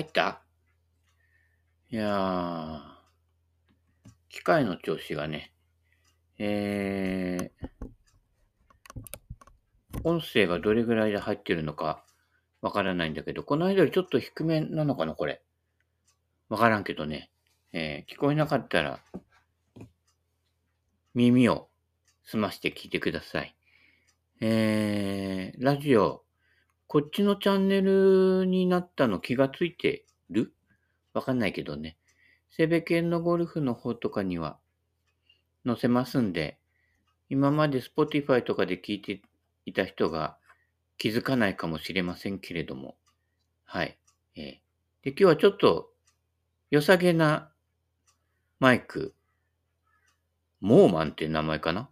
入ったいやー、機械の調子がね、えー、音声がどれぐらいで入ってるのかわからないんだけど、この間よりちょっと低めなのかな、これ。わからんけどね。えー、聞こえなかったら、耳を澄まして聞いてください。えー、ラジオ、こっちのチャンネルになったの気がついてる？わかんないけどね。セベケンのゴルフの方とかには載せますんで、今まで Spotify とかで聞いていた人が気づかないかもしれませんけれども、はい。えー、で、今日はちょっと良さげなマイク、モーマンっていう名前かな？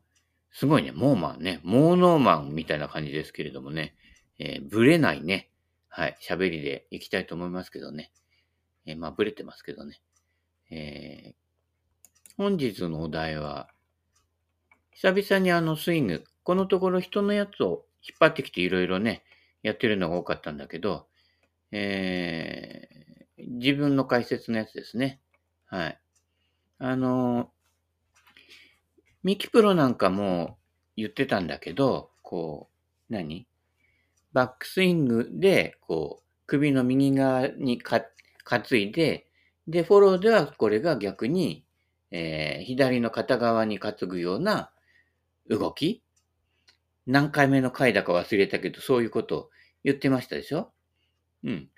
すごいね、モーマンね、モーノーマンみたいな感じですけれどもね、えー、ブレないね、はい、喋りでいきたいと思いますけどね。えー、まあ、ブレてますけどね。えー、本日のお題は、久々にあのスイング、このところ人のやつを引っ張ってきていろいろね、やってるのが多かったんだけど、えー、自分の解説のやつですね。はい。あの、ミキプロなんかも言ってたんだけど、こう、何？バックスイングで、こう、首の右側にか担いで、で、フォローではこれが逆に、えー、左の片側に担ぐような動き何回目の回だか忘れたけど、そういうことを言ってましたでしょ？うん。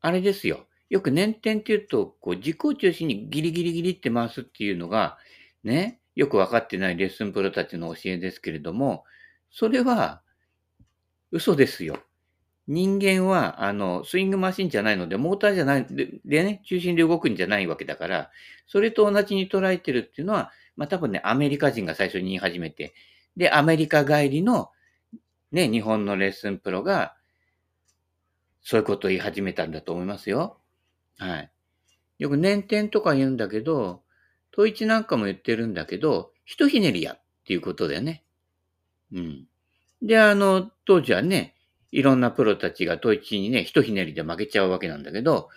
あれですよ。よく捻転って言うと、こう、自己中心にギリギリギリって回すっていうのが、ね、よくわかってないレッスンプロたちの教えですけれども、それは嘘ですよ。人間は、あの、スイングマシンじゃないので、モーターじゃない、ででね、中心で動くんじゃないわけだから、それと同じに捉えてるっていうのは、まあ多分ね、アメリカ人が最初に言い始めて、で、アメリカ帰りの、ね、日本のレッスンプロが、そういうことを言い始めたんだと思いますよ。はい。よく年点とか言うんだけど、統一なんかも言ってるんだけど、ひとひねりやっていうことだよね。うん。で、あの、当時はね、いろんなプロたちが統一にね、ひとひねりで負けちゃうわけなんだけど、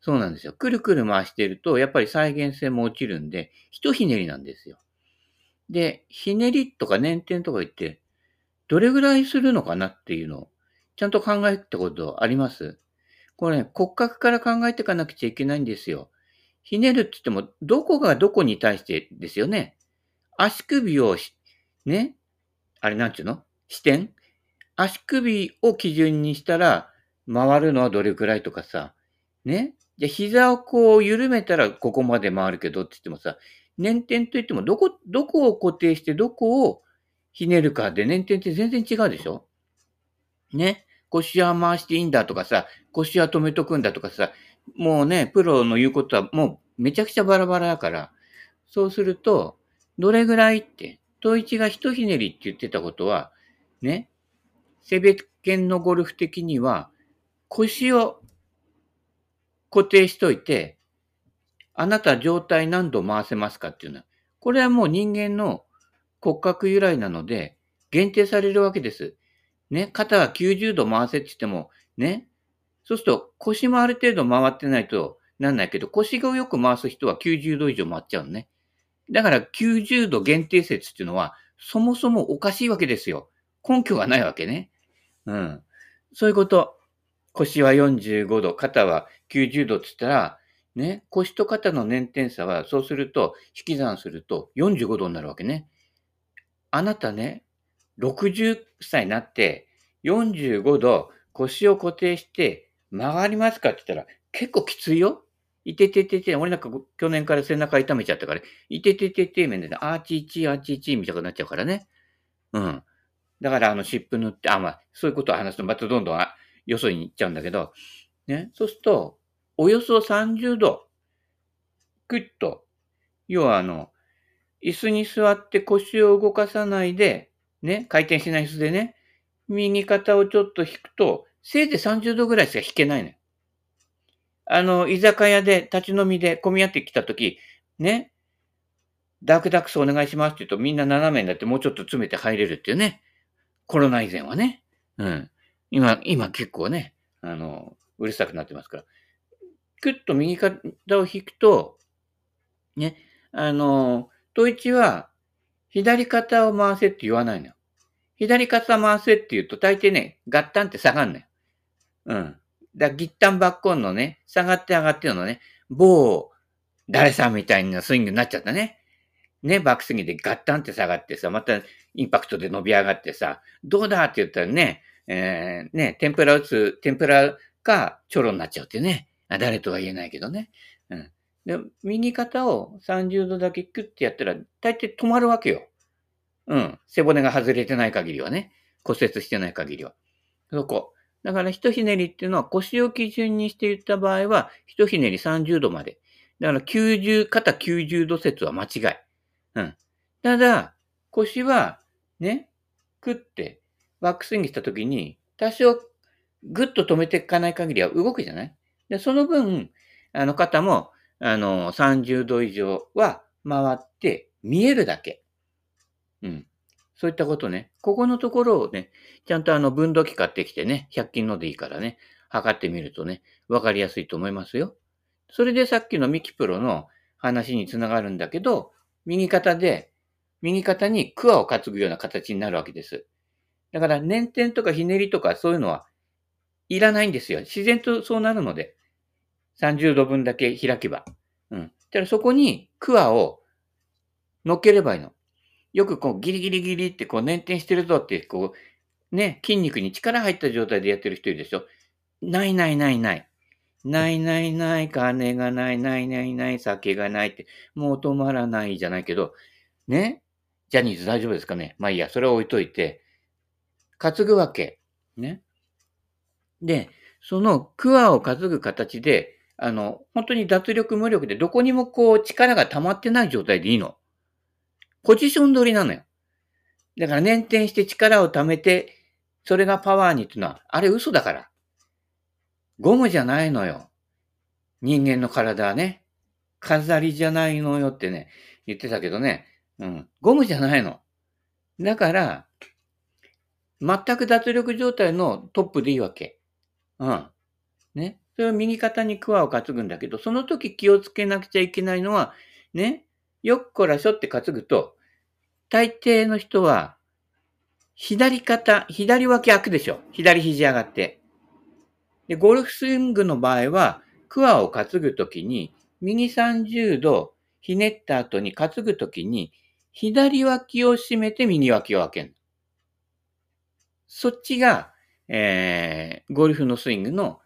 そうなんですよ。くるくる回してると、やっぱり再現性も落ちるんで、ひとひねりなんですよ。で、ひねりとか捻転とか言って、どれぐらいするのかなっていうのを、ちゃんと考えたことあります？これね、骨格から考えていかなくちゃいけないんですよ。ひねるって言っても、どこがどこに対してですよね。足首をね、あれなんちゅうの？視点？足首を基準にしたら、回るのはどれくらいとかさ、ね？じゃ膝をこう緩めたらここまで回るけどって言ってもさ、捻転といってもどこ、どこを固定してどこをひねるかで捻転って全然違うでしょ？ね？腰は回していいんだとかさ、腰は止めとくんだとかさ、もうね、プロの言うことはもうめちゃくちゃバラバラだから、そうすると、どれぐらいって、統一が一ひねりって言ってたことは、ね、セベケンのゴルフ的には、腰を固定しといて、あなた状態何度回せますかっていうのは、これはもう人間の骨格由来なので、限定されるわけです。ね、肩が90度回せって言っても、ね、そうすると腰もある程度回ってないとなんないけど、腰がよく回す人は90度以上回っちゃうのね。だから90度限定説っていうのは、そもそもおかしいわけですよ。根拠がないわけね。うん。そういうこと。腰は45度、肩は90度って言ったら、ね、腰と肩の捻転差は、そうすると、引き算すると45度になるわけね。あなたね、60歳になって、45度腰を固定して曲がりますかって言ったら、結構きついよ。いてててて、俺なんか去年から背中痛めちゃったから、いてててて、めんで、アーチ1、アーチ1みたいになっちゃうからね。うん。だから、あの、湿布塗って、あ、まあ、そういうことを話すと、またどんどんよそに行っちゃうんだけど、ね。そうすると、およそ30度、クッと、要はあの、椅子に座って腰を動かさないで、ね、回転しない椅子でね、右肩をちょっと引くと、せいぜい30度ぐらいしか引けないのよ。あの、居酒屋で立ち飲みで混み合ってきたとき、ね、ダークダックスお願いしますって言うとみんな斜めになってもうちょっと詰めて入れるっていうね。コロナ以前はね。うん。今、今結構ね、あの、うるさくなってますから。クッと右肩を引くと、ね、あの、統一は、左肩を回せって言わないのよ。左肩回せって言うと、大抵ね、ガッタンって下がんのよ。うん。だギッタンバッコンのね、下がって上がってるのね、某、誰さんみたいなスイングになっちゃったね。ね、バックスギでガッタンって下がってさ、またインパクトで伸び上がってさ、どうだって言ったらね、えー、ね、天ぷら打つ、天ぷらかチョロになっちゃうってね。あ誰とは言えないけどね。うん。で、右肩を30度だけクッてやったら、大体止まるわけよ。うん。背骨が外れてない限りはね。骨折してない限りは。そこ。だから、一ひねりっていうのは腰を基準にして言った場合は、一ひねり30度まで。だから、90、肩90度説は間違い。うん。ただ、腰は、ね、クってバックスイングしたときに、多少グッと止めていかない限りは動くじゃない？で、その分、あの肩も、あの、30度以上は回って見えるだけ。うん。そういったことね。ここのところをね、ちゃんとあの分度器買ってきてね、100均のでいいからね、測ってみるとね、わかりやすいと思いますよ。それでさっきのミキプロの話につながるんだけど、右肩で、右肩にクワを担ぐような形になるわけです。だから、捻転とかひねりとかそういうのはいらないんですよ。自然とそうなるので。30度分だけ開けば。うん。ただそこにクワを乗っければいいの。よくこうギリギリギリってこう捻転してるぞってこうね、筋肉に力入った状態でやってる人いるでしょ。ないないないない。ないないない、金がない、ないないない、酒がないって、もう止まらないじゃないけど、ね？ジャニーズ大丈夫ですかね？まあいいや、それは置いといて、担ぐわけ。ね？で、そのクワを担ぐ形で、あの、本当に脱力無力でどこにもこう力が溜まってない状態でいいの。ポジション取りなのよ。だから捻転して力を溜めて、それがパワーにっていうのは、あれ嘘だから。ゴムじゃないのよ。人間の体はね。飾りじゃないのよってね、言ってたけどね。うん。ゴムじゃないの。だから、全く脱力状態のトップでいいわけ。うん。ね。それを右肩にクワを担ぐんだけど、その時気をつけなくちゃいけないのは、ね。よっこらしょって担ぐと、大抵の人は、左肩、左脇開くでしょ。左肘上がって。で、ゴルフスイングの場合は、クワを担ぐときに、右30度ひねった後に担ぐときに、左脇を締めて右脇を開ける。そっちが、えー、ゴルフのスイングの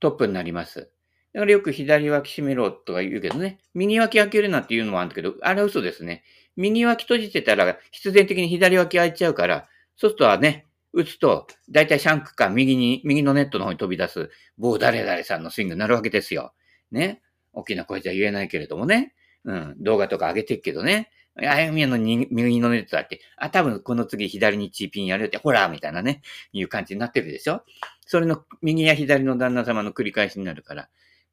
トップになります。だからよく左脇締めろとか言うけどね、右脇開けるなっていうのもあるんだけど、あれ嘘ですね。右脇閉じてたら必然的に左脇開いちゃうから、そうするとね、打つと、だいたいシャンクか右に、右のネットの方に飛び出す、某誰々さんのスイングになるわけですよ。ね。大きな声じゃ言えないけれどもね。うん。動画とか上げてるけどね。あやみやの右のネットだって、あ、多分この次左にチーピンやるって、ほらみたいなね、いう感じになってるでしょそれの右や左の旦那様の繰り返しになるから。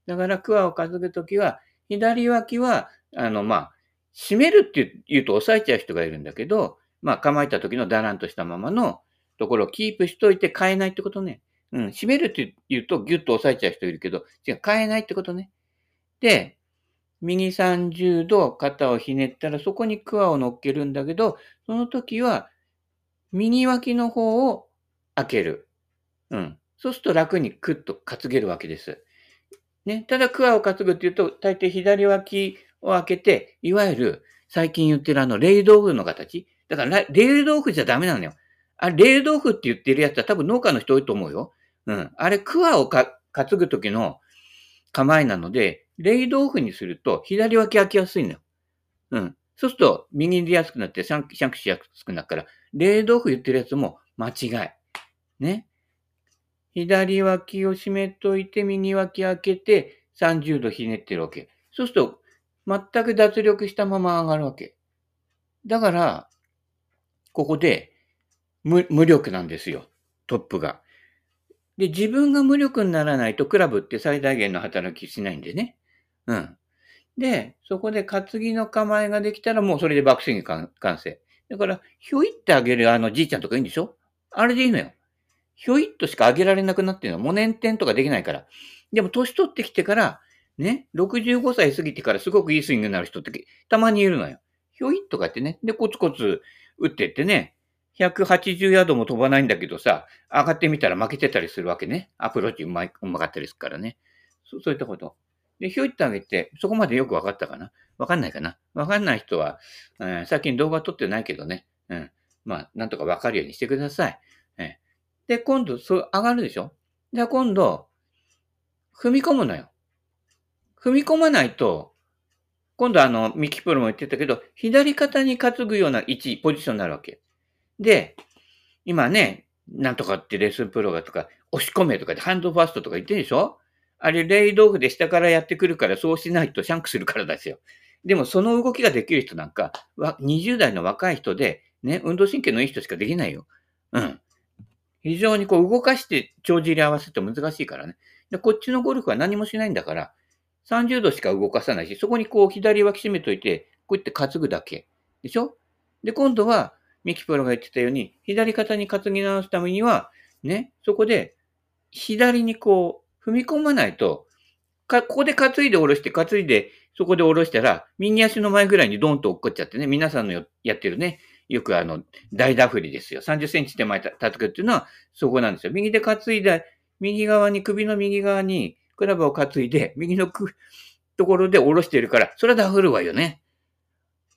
だから、クワを担ぐときは、左脇は、あの、まあ、締めるって言うと押さえちゃう人がいるんだけど、まあ、構えた時のだらんとしたままのところをキープしといて変えないってことね。うん、締めるって言うとギュッと押さえちゃう人いるけど、違う、変えないってことね。で、右30度肩をひねったらそこにクワを乗っけるんだけど、その時は右脇の方を開ける。うん。そうすると楽にクッと担げるわけです。ね。ただクワを担ぐっていうと、大抵左脇を開けて、いわゆる最近言ってるあの、冷豆腐の形。だから、冷豆腐じゃダメなのよ。あれ、冷豆腐って言ってるやつは多分農家の人多いと思うよ。うん。あれ、クワを担ぐ時の構えなので、レイ豆腐にすると左脇開きやすいのよ。うん。そうすると右に出やすくなってシャンクシャンクしやすくなるから、冷豆腐言ってるやつも間違い。ね。左脇を締めといて右脇開けて30度ひねってるわけ。そうすると全く脱力したまま上がるわけ。だから、ここで無力なんですよ。トップが。で、自分が無力にならないとクラブって最大限の働きしないんでね。うん。で、そこで担ぎの構えができたらもうそれでバックスイング完成。だから、ひょいってあげるあのじいちゃんとかいいんでしょ？あれでいいのよ。ひょいっとしかあげられなくなってるの。もう捻転とかできないから。でも年取ってきてから、ね、65歳過ぎてからすごくいいスイングになる人ってたまにいるのよ。ひょいっとかってね。で、コツコツ打ってってね、180ヤードも飛ばないんだけどさ、上がってみたら負けてたりするわけね。アプローチうまい、うまかったりするからね。そうそういったこと。で、ひょいってあげて、そこまでよくわかったかな？わかんないかな？わかんない人は、えー、最近動画撮ってないけどね。うん。まあ、なんとかわかるようにしてください。えー、で、今度、そう、上がるでしょ？で、今度、踏み込むのよ。踏み込まないと、今度あの、ミキプロも言ってたけど、左肩に担ぐような位置、ポジションになるわけ。で、今ね、なんとかってレッスンプロがとか、押し込めとかでハンドファーストとか言ってるでしょ？あれ、レイ道具で下からやってくるから、そうしないとシャンクするからですよ。でも、その動きができる人なんか、20代の若い人で、ね、運動神経のいい人しかできないよ。うん。非常にこう動かして帳尻合わせて難しいからね。で、こっちのゴルフは何もしないんだから、30度しか動かさないし、そこにこう左脇締めといて、こうやって担ぐだけ。でしょ？で、今度は、ミキプロが言ってたように、左肩に担ぎ直すためには、ね、そこで、左にこう、踏み込まないと、か、ここで担いで下ろして、担いで、そこで下ろしたら、右足の前ぐらいにドンと落っこっちゃってね、皆さんのやってるね、よくあの、大ダフリですよ。30センチ手前た叩くっていうのは、そこなんですよ。右で担いだ、右側に、首の右側に、クラブを担いで、右のく、ところで下ろしてるから、それはダフるわよね。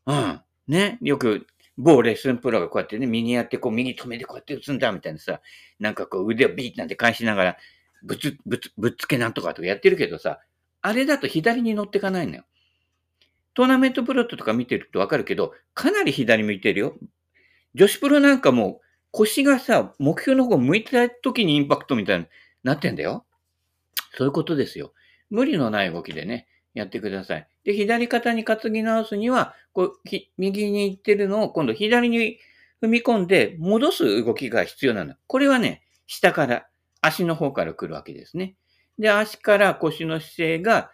うん。ね。よく、某レッスンプロがこうやってね、右やって、こう、右止めてこうやって打つんだ、みたいなさ、なんかこう、腕をビーッなんて返しながら、ぶつ、ぶつ、ぶっつけなんとかとかやってるけどさ、あれだと左に乗ってかないのよ。トーナメントプロットとか見てるとわかるけど、かなり左向いてるよ。女子プロなんかも腰がさ、目標の方向いてた時にインパクトみたいになってんだよ。そういうことですよ。無理のない動きでね、やってください。で、左肩に担ぎ直すには、こう、右に行ってるのを今度左に踏み込んで戻す動きが必要なの。これはね、下から、足の方から来るわけですね。で、足から腰の姿勢が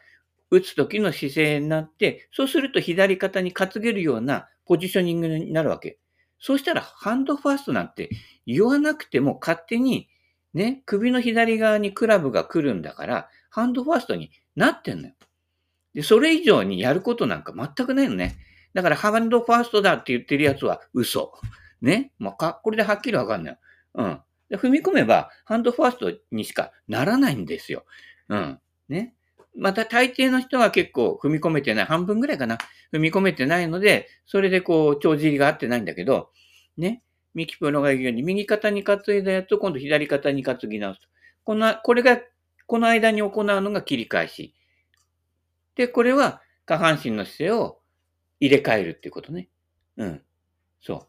打つ時の姿勢になって、そうすると左肩に担げるようなポジショニングになるわけ。そうしたらハンドファーストなんて言わなくても勝手にね、首の左側にクラブが来るんだから、ハンドファーストになってんのよ。で、それ以上にやることなんか全くないのね。だからハンドファーストだって言ってるやつは嘘。ね？まあ、か、これではっきりわかんない。うん。で踏み込めば、ハンドファーストにしかならないんですよ。うん。ね？また大抵の人は結構踏み込めてない。半分ぐらいかな。踏み込めてないので、それでこう、帳尻が合ってないんだけど、ね？ミキプロが言うように、右肩に担いだやつを今度左肩に担ぎ直すと。この、これが、この間に行うのが切り返し。で、これは下半身の姿勢を入れ替えるっていうことね。うん。そう。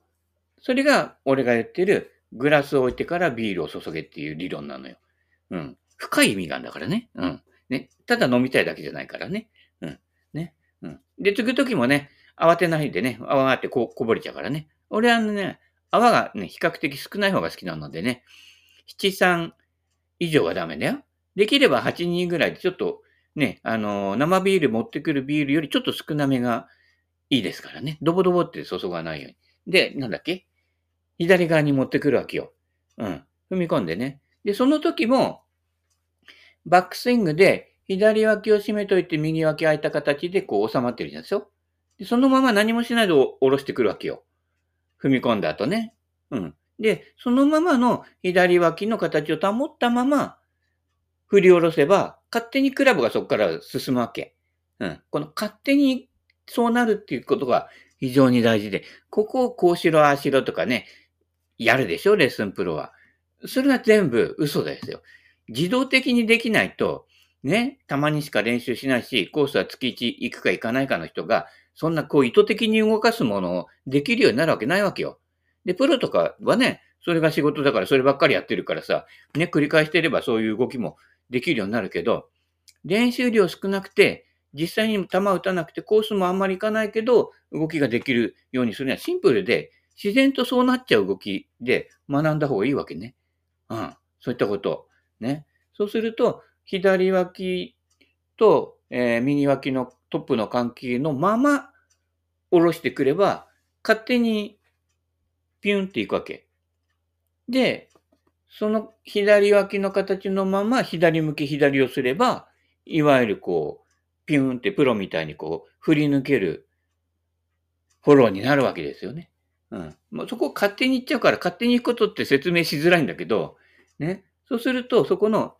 それが俺が言ってるグラスを置いてからビールを注げっていう理論なのよ。うん。深い意味があるんだからね。うん。ね。ただ飲みたいだけじゃないからね。うん。ね。うん。で、継ぐときもね、慌てないでね、泡があってここぼれちゃうからね。俺はね、泡がね、比較的少ない方が好きなのでね、7、3以上はダメだよ。できれば8、2ぐらいでちょっとね、あの、生ビール持ってくるビールよりちょっと少なめがいいですからね。ドボドボって注がないように。で、なんだっけ？左側に持ってくるわけよ。うん。踏み込んでね。で、その時も、バックスイングで左脇を締めといて右脇空いた形でこう収まってるじゃんですよ。で、そのまま何もしないで下ろしてくるわけよ。踏み込んだ後ね。うん。で、そのままの左脇の形を保ったまま振り下ろせば、勝手にクラブがそこから進むわけ。うん。この勝手にそうなるっていうことが非常に大事で、ここをこうしろ、ああしろとかね、やるでしょ、レッスンプロは。それは全部嘘ですよ。自動的にできないと、ね、たまにしか練習しないし、コースは月1行くか行かないかの人が、そんなこう意図的に動かすものをできるようになるわけないわけよ。で、プロとかはね、それが仕事だからそればっかりやってるからさ、ね、繰り返してればそういう動きもできるようになるけど、練習量少なくて、実際に球打たなくてコースもあんまり行かないけど、動きができるようにするにはシンプルで、自然とそうなっちゃう動きで学んだ方がいいわけね。うん。そういったこと。ね。そうすると、左脇と、えー、右脇のトップの関係のまま下ろしてくれば、勝手にピュンっていくわけ。で、その左脇の形のまま左向き左をすれば、いわゆるこう、ピューンってプロみたいにこう、振り抜けるフォローになるわけですよね。うん。まあ、そこ勝手に行っちゃうから、勝手に行くことって説明しづらいんだけど、ね。そうすると、そこの、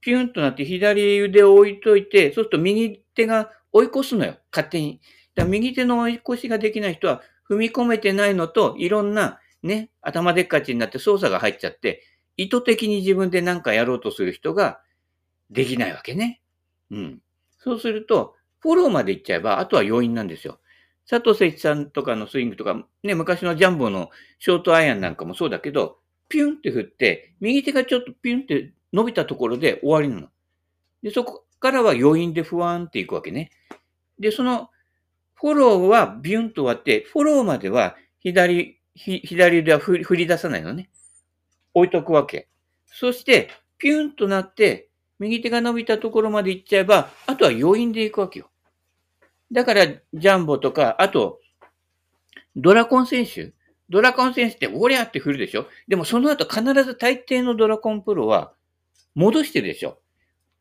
ピューンとなって左腕を置いといて、そうすると右手が追い越すのよ。勝手に。だ右手の追い越しができない人は、踏み込めてないのと、いろんな、ね、頭でっかちになって操作が入っちゃって、意図的に自分で何かやろうとする人ができないわけね。うん。そうすると、フォローまで行っちゃえば、あとは要因なんですよ。佐藤誠一さんとかのスイングとか、ね、昔のジャンボのショートアイアンなんかもそうだけど、ピュンって振って、右手がちょっとピュンって伸びたところで終わりなの。で、そこからは余韻でふわんっていくわけね。で、そのフォローはビュンと終わって、フォローまでは左、ひ左腕は振り出さないのね。置いとくわけ。そして、ピュンとなって、右手が伸びたところまで行っちゃえば、あとは余韻で行くわけよ。だから、ジャンボとか、あと、ドラコン選手。ドラコン選手って、おりゃって振るでしょでもその後必ず大抵のドラコンプロは、戻してるでしょ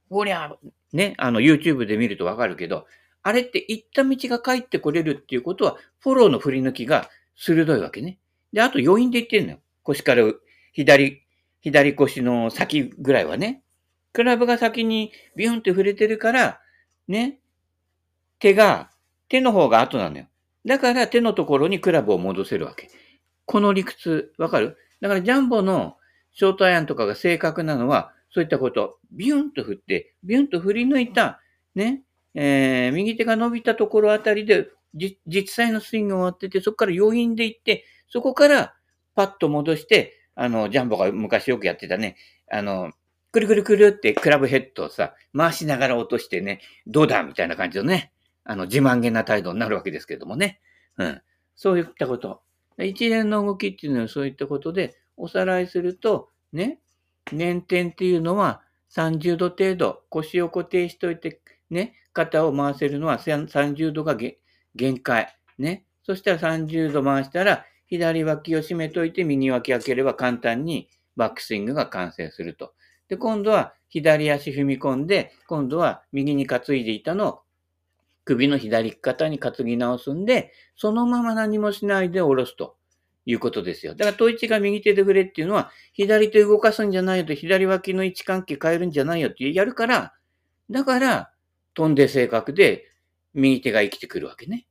おりゃ、ね、あの、YouTube で見るとわかるけど、あれって行った道が帰ってこれるっていうことは、フォローの振り抜きが鋭いわけね。で、あと余韻で言ってんのよ。腰から左、左腰の先ぐらいはね。クラブが先にビュンって触れてるから、ね、手が、手の方が後なのよ。だから手のところにクラブを戻せるわけ。この理屈、わかる？だからジャンボのショートアイアンとかが正確なのは、そういったこと。ビュンと振って、ビュンと振り抜いた、ね、えー、右手が伸びたところあたりで、実際のスイングを終わってて、そこから余韻で行って、そこからパッと戻して、あの、ジャンボが昔よくやってたね、あの、くるくるくるってクラブヘッドをさ、回しながら落としてね、どうだみたいな感じのね、あの、自慢げな態度になるわけですけどもね。うん。そういったこと。一連の動きっていうのはそういったことで、おさらいすると、ね、捻転っていうのは30度程度、腰を固定しといて、ね、肩を回せるのは30度が限界。ね。そしたら30度回したら、左脇を締めといて右脇開ければ簡単にバックスイングが完成すると。で、今度は左足踏み込んで、今度は右に担いでいたのを首の左肩に担ぎ直すんで、そのまま何もしないで下ろすということですよ。だから、統一が右手で振れっていうのは、左手動かすんじゃないよと、左脇の位置関係変えるんじゃないよってやるから、だから、飛んで正確で、右手が生きてくるわけね。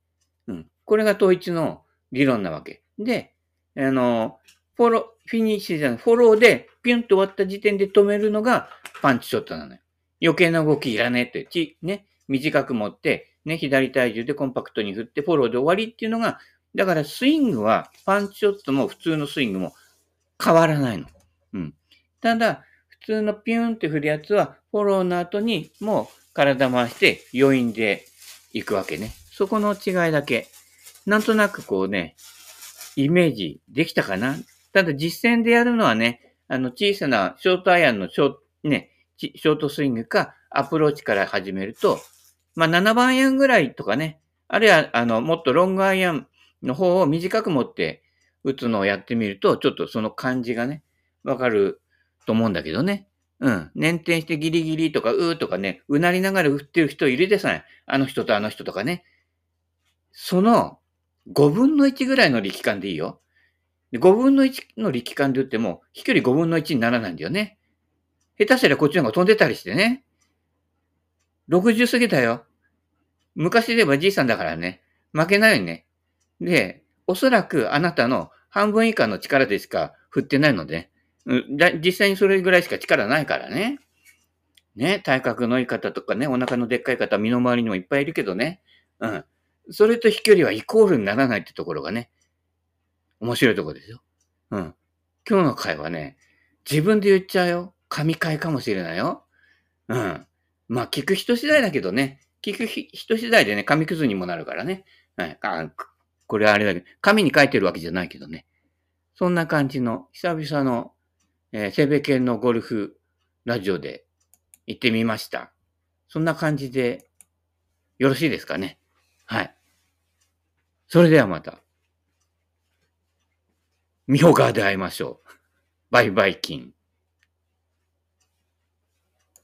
うん。これが統一の理論なわけ。で、あの、フォロー、フィニッシュじゃない、フォローでピュンと終わった時点で止めるのがパンチショットなのよ。余計な動きいらねえって、ち、ね、短く持って、ね、左体重でコンパクトに振ってフォローで終わりっていうのが、だからスイングは、パンチショットも普通のスイングも変わらないの。うん。ただ、普通のピューンって振るやつは、フォローの後にもう体回して余韻で行くわけね。そこの違いだけ。なんとなくこうね、イメージできたかなただ実践でやるのはね、あの小さなショートアイアンのショート、ね、ショートスイングかアプローチから始めると、まあ、7番アイアンぐらいとかね、あるいは、あの、もっとロングアイアンの方を短く持って打つのをやってみると、ちょっとその感じがね、わかると思うんだけどね。うん。捻転してギリギリとか、うーとかね、うなりながら打ってる人いるでさえ、あの人とあの人とかね。その5分の1ぐらいの力感でいいよ。5分の1の力感で打っても、飛距離5分の1にならないんだよね。下手したらこっちの方が飛んでたりしてね。60過ぎたよ。昔で言えばじいさんだからね。負けないよね。で、おそらくあなたの半分以下の力でしか振ってないので、実際にそれぐらいしか力ないからね。ね、体格のいい方とかね、お腹のでっかい方、身の回りにもいっぱいいるけどね。うん。それと飛距離はイコールにならないってところがね、面白いところですよ。うん。今日の回はね、自分で言っちゃうよ。神回かもしれないよ。うん。まあ、聞く人次第だけどね、聞く人次第でね、紙くずにもなるからね。はい、あこれはあれだけど、紙に書いてるわけじゃないけどね。そんな感じの、久々の、えー、セベ犬のゴルフラジオで行ってみました。そんな感じで、よろしいですかね？はい。それではまた、ミホガーで会いましょう。バイバイキン。